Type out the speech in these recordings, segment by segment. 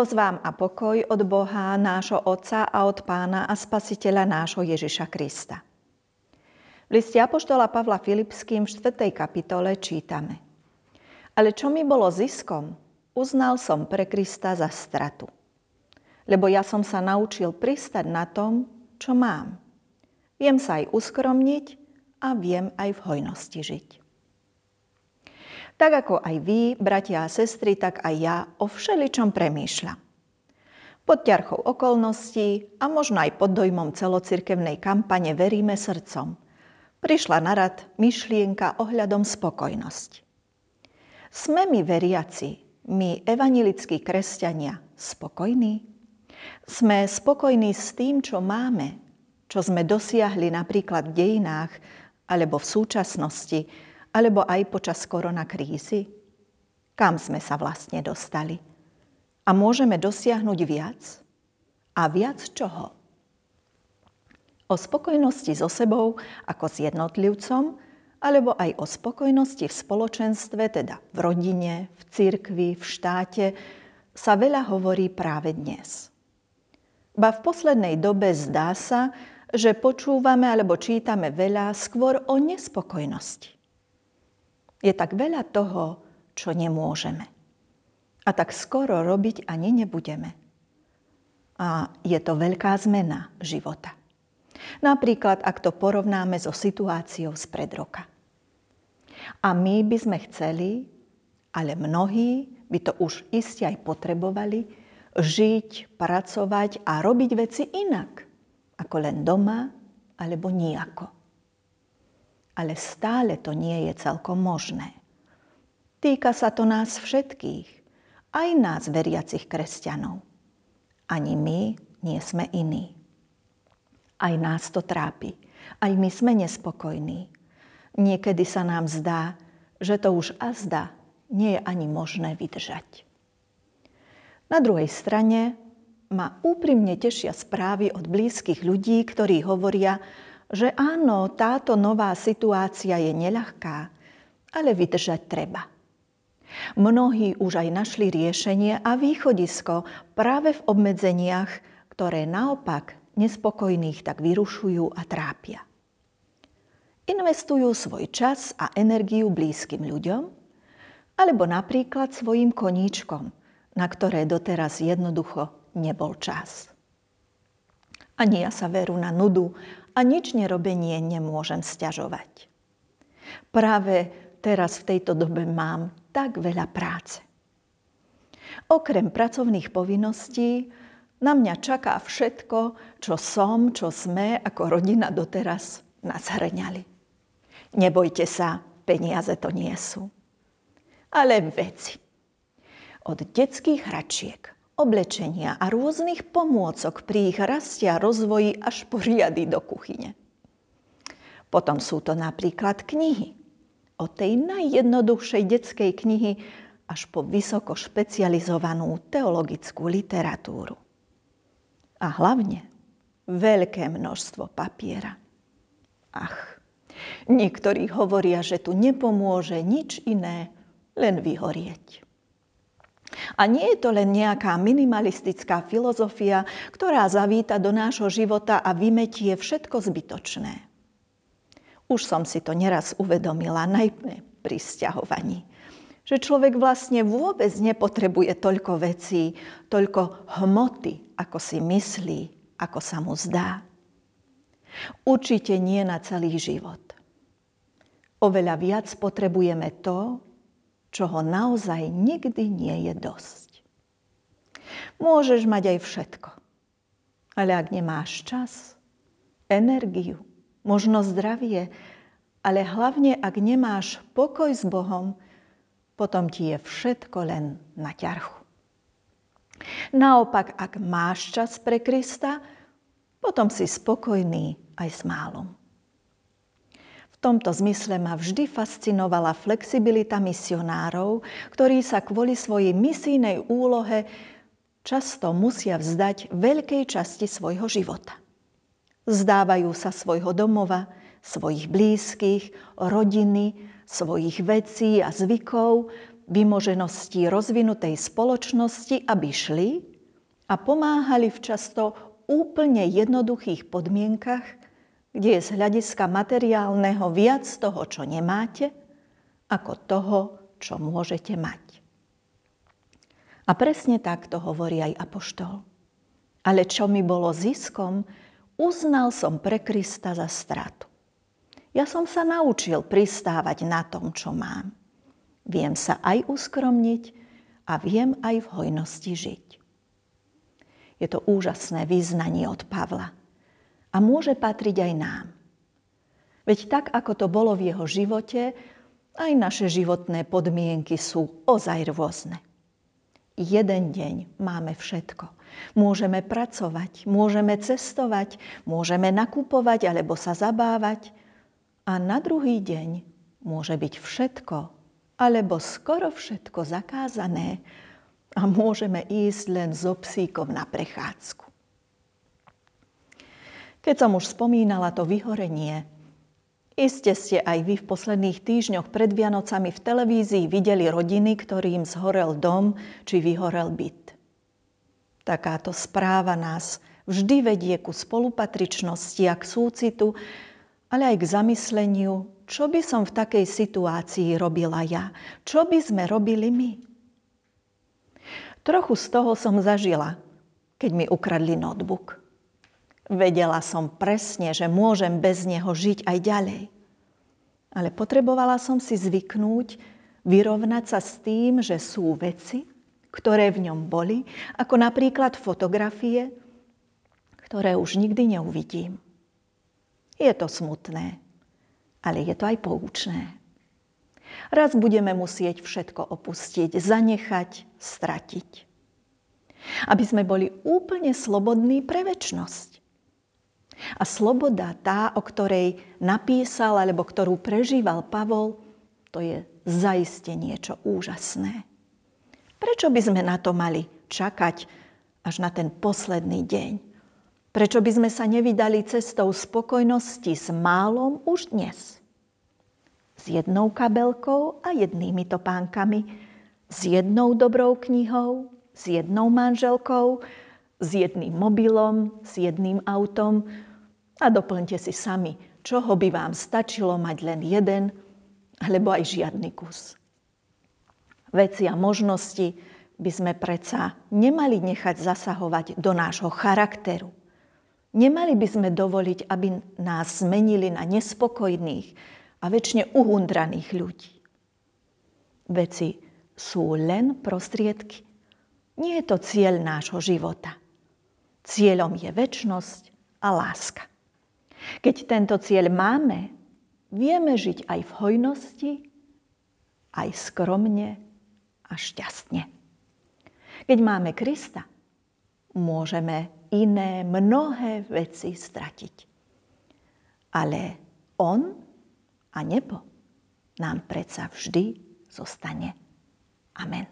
Milosť vám a pokoj od Boha, nášho Otca a od Pána a Spasiteľa nášho Ježiša Krista. V liste Apoštola Pavla Filipským v 4. kapitole čítame. Ale čo mi bolo ziskom, uznal som pre Krista za stratu. Lebo ja som sa naučil pristať na tom, čo mám. Viem sa aj uskromniť a viem aj v hojnosti žiť. Tak ako aj vy, bratia a sestry, tak aj ja o všeličom premýšľam. Pod ťarchou okolností a možno aj pod dojmom celocirkevnej kampane Veríme srdcom prišla na rad myšlienka ohľadom spokojnosti. Sme my veriaci, my evanilickí kresťania, spokojní? Sme spokojní s tým, čo máme, čo sme dosiahli napríklad v dejinách alebo v súčasnosti, alebo aj počas koronakrízy? Kam sme sa vlastne dostali? A môžeme dosiahnuť viac? A viac čoho? O spokojnosti so sebou ako s jednotlivcom, alebo aj o spokojnosti v spoločenstve, teda v rodine, v cirkvi, v štáte, sa veľa hovorí práve dnes. Ba v poslednej dobe zdá sa, že počúvame alebo čítame veľa skôr o nespokojnosti. Je tak veľa toho, čo nemôžeme. A tak skoro robiť ani nebudeme. A je to veľká zmena života. Napríklad, ak to porovnáme so situáciou spred roka. A my by sme chceli, ale mnohí by to už iste aj potrebovali, žiť, pracovať a robiť veci inak, ako len doma alebo nijako ale stále to nie je celkom možné. Týka sa to nás všetkých, aj nás veriacich kresťanov. Ani my nie sme iní. Aj nás to trápi. Aj my sme nespokojní. Niekedy sa nám zdá, že to už azda nie je ani možné vydržať. Na druhej strane ma úprimne tešia správy od blízkych ľudí, ktorí hovoria, že áno, táto nová situácia je neľahká, ale vydržať treba. Mnohí už aj našli riešenie a východisko práve v obmedzeniach, ktoré naopak nespokojných tak vyrušujú a trápia. Investujú svoj čas a energiu blízkym ľuďom, alebo napríklad svojim koníčkom, na ktoré doteraz jednoducho nebol čas. Ani ja sa veru na nudu a nič nerobenie nemôžem stiažovať. Práve teraz v tejto dobe mám tak veľa práce. Okrem pracovných povinností na mňa čaká všetko, čo som, čo sme ako rodina doteraz nás. Nebojte sa, peniaze to nie sú. Ale veci. Od detských hračiek oblečenia a rôznych pomôcok pri ich rastie a rozvoji až po riady do kuchyne. Potom sú to napríklad knihy. Od tej najjednoduchšej detskej knihy až po vysoko špecializovanú teologickú literatúru. A hlavne veľké množstvo papiera. Ach, niektorí hovoria, že tu nepomôže nič iné, len vyhorieť. A nie je to len nejaká minimalistická filozofia, ktorá zavíta do nášho života a vymetie všetko zbytočné. Už som si to neraz uvedomila, najmä pri sťahovaní. Že človek vlastne vôbec nepotrebuje toľko vecí, toľko hmoty, ako si myslí, ako sa mu zdá. Určite nie na celý život. Oveľa viac potrebujeme to, čoho naozaj nikdy nie je dosť. Môžeš mať aj všetko, ale ak nemáš čas, energiu, možno zdravie, ale hlavne ak nemáš pokoj s Bohom, potom ti je všetko len na ťarchu. Naopak, ak máš čas pre Krista, potom si spokojný aj s málom tomto zmysle ma vždy fascinovala flexibilita misionárov, ktorí sa kvôli svojej misijnej úlohe často musia vzdať veľkej časti svojho života. Zdávajú sa svojho domova, svojich blízkych, rodiny, svojich vecí a zvykov, vymoženosti rozvinutej spoločnosti, aby šli a pomáhali v často úplne jednoduchých podmienkach, kde je z hľadiska materiálneho viac toho, čo nemáte, ako toho, čo môžete mať. A presne tak to hovorí aj Apoštol. Ale čo mi bolo ziskom, uznal som pre Krista za stratu. Ja som sa naučil pristávať na tom, čo mám. Viem sa aj uskromniť a viem aj v hojnosti žiť. Je to úžasné význanie od Pavla a môže patriť aj nám. Veď tak, ako to bolo v jeho živote, aj naše životné podmienky sú ozaj rôzne. Jeden deň máme všetko. Môžeme pracovať, môžeme cestovať, môžeme nakupovať alebo sa zabávať. A na druhý deň môže byť všetko alebo skoro všetko zakázané a môžeme ísť len so psíkom na prechádzku. Keď som už spomínala to vyhorenie, iste ste aj vy v posledných týždňoch pred Vianocami v televízii videli rodiny, ktorým zhorel dom či vyhorel byt. Takáto správa nás vždy vedie ku spolupatričnosti a k súcitu, ale aj k zamysleniu, čo by som v takej situácii robila ja, čo by sme robili my. Trochu z toho som zažila, keď mi ukradli notebook. Vedela som presne, že môžem bez neho žiť aj ďalej. Ale potrebovala som si zvyknúť, vyrovnať sa s tým, že sú veci, ktoré v ňom boli, ako napríklad fotografie, ktoré už nikdy neuvidím. Je to smutné, ale je to aj poučné. Raz budeme musieť všetko opustiť, zanechať, stratiť. Aby sme boli úplne slobodní pre väčnosť. A sloboda, tá, o ktorej napísal alebo ktorú prežíval Pavol, to je zaiste niečo úžasné. Prečo by sme na to mali čakať až na ten posledný deň? Prečo by sme sa nevydali cestou spokojnosti s málom už dnes? s jednou kabelkou a jednými topánkami, s jednou dobrou knihou, s jednou manželkou, s jedným mobilom, s jedným autom a doplňte si sami, čoho by vám stačilo mať len jeden, alebo aj žiadny kus. Veci a možnosti by sme predsa nemali nechať zasahovať do nášho charakteru. Nemali by sme dovoliť, aby nás zmenili na nespokojných, a väčšine uhundraných ľudí. Veci sú len prostriedky. Nie je to cieľ nášho života. Cieľom je väčnosť a láska. Keď tento cieľ máme, vieme žiť aj v hojnosti, aj skromne a šťastne. Keď máme Krista, môžeme iné mnohé veci stratiť. Ale On a nebo nám predsa vždy zostane. Amen.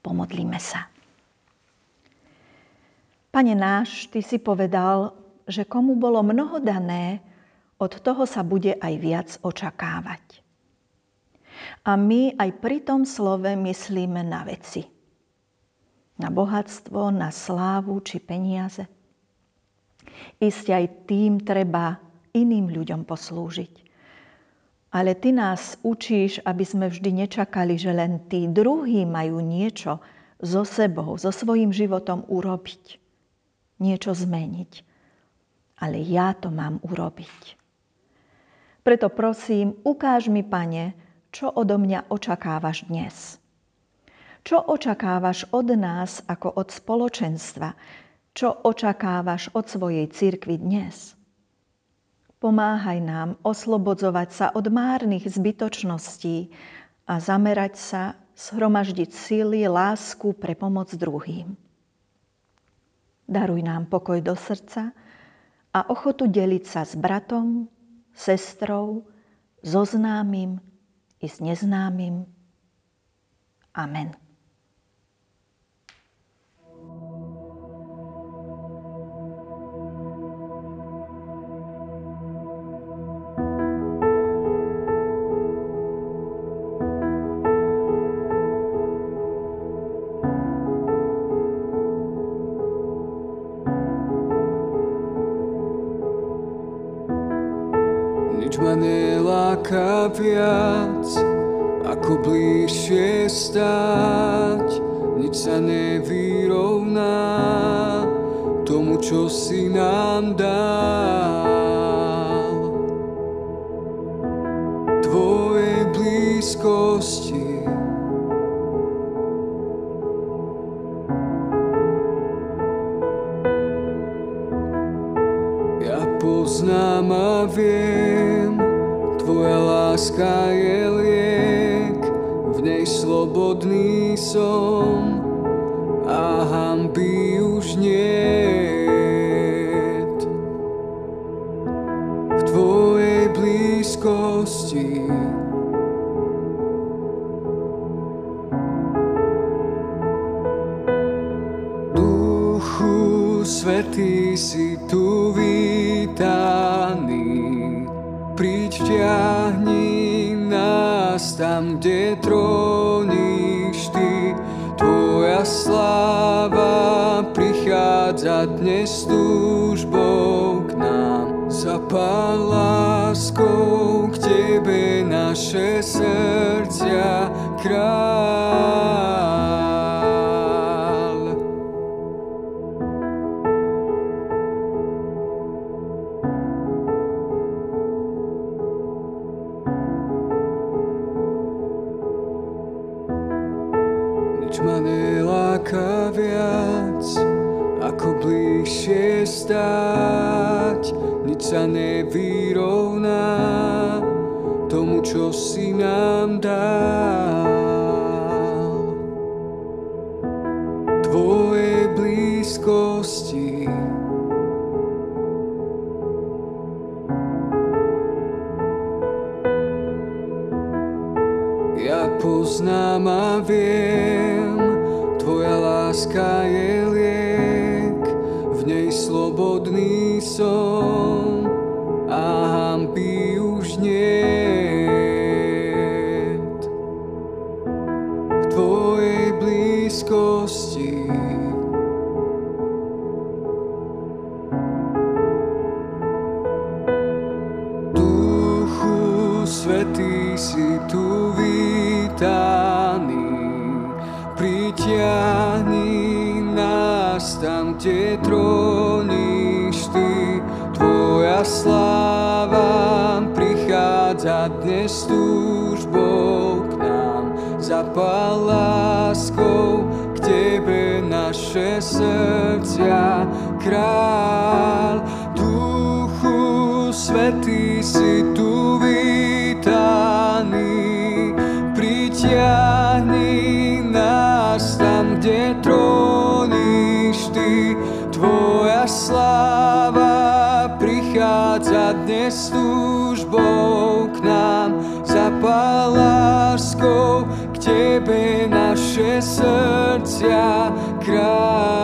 Pomodlíme sa. Pane náš, Ty si povedal, že komu bolo mnoho dané, od toho sa bude aj viac očakávať. A my aj pri tom slove myslíme na veci. Na bohatstvo, na slávu či peniaze. Isté aj tým treba iným ľuďom poslúžiť. Ale ty nás učíš, aby sme vždy nečakali, že len tí druhí majú niečo so sebou, so svojím životom urobiť. Niečo zmeniť. Ale ja to mám urobiť. Preto prosím, ukáž mi, pane, čo odo mňa očakávaš dnes. Čo očakávaš od nás ako od spoločenstva? Čo očakávaš od svojej cirkvi dnes? Pomáhaj nám oslobodzovať sa od márnych zbytočností a zamerať sa shromaždiť síly, lásku pre pomoc druhým. Daruj nám pokoj do srdca a ochotu deliť sa s bratom, sestrou, so známym i s neznámym. Amen. Nič ma neláka viac, ako bližšie stáť. Nič sa nevyrovná tomu, čo si nám dal. Tvojej blízkosti poznám a viem, láska je liek, v nej slobodný som a hamby už niet. V Tvojej blízkosti Svetý si tu vítaný, príď vťahni nás tam, kde tróniš Ty. Tvoja sláva prichádza dnes túžbou k nám. Zapál láskou k Tebe naše srdcia, kráľ. Nič neláka viac, ako bližšie stáť. Nič sa nevyrovná tomu, čo si nám dal. Ja poznám a viem, Tvoja láska je liek, v nej slobodný som a hamby už niet. V Tvojej blízkosti Duchu Svetý si tu vítaný, pritiahni nás tam, kde tróniš Ty. Tvoja sláva prichádza dnes túžbou k nám. Zapál láskou k Tebe naše srdcia, kráľ. Duchu Svetý si tu sláva prichádza dnes túžbou k nám. Zapál láskou k Tebe naše srdcia, kráľ.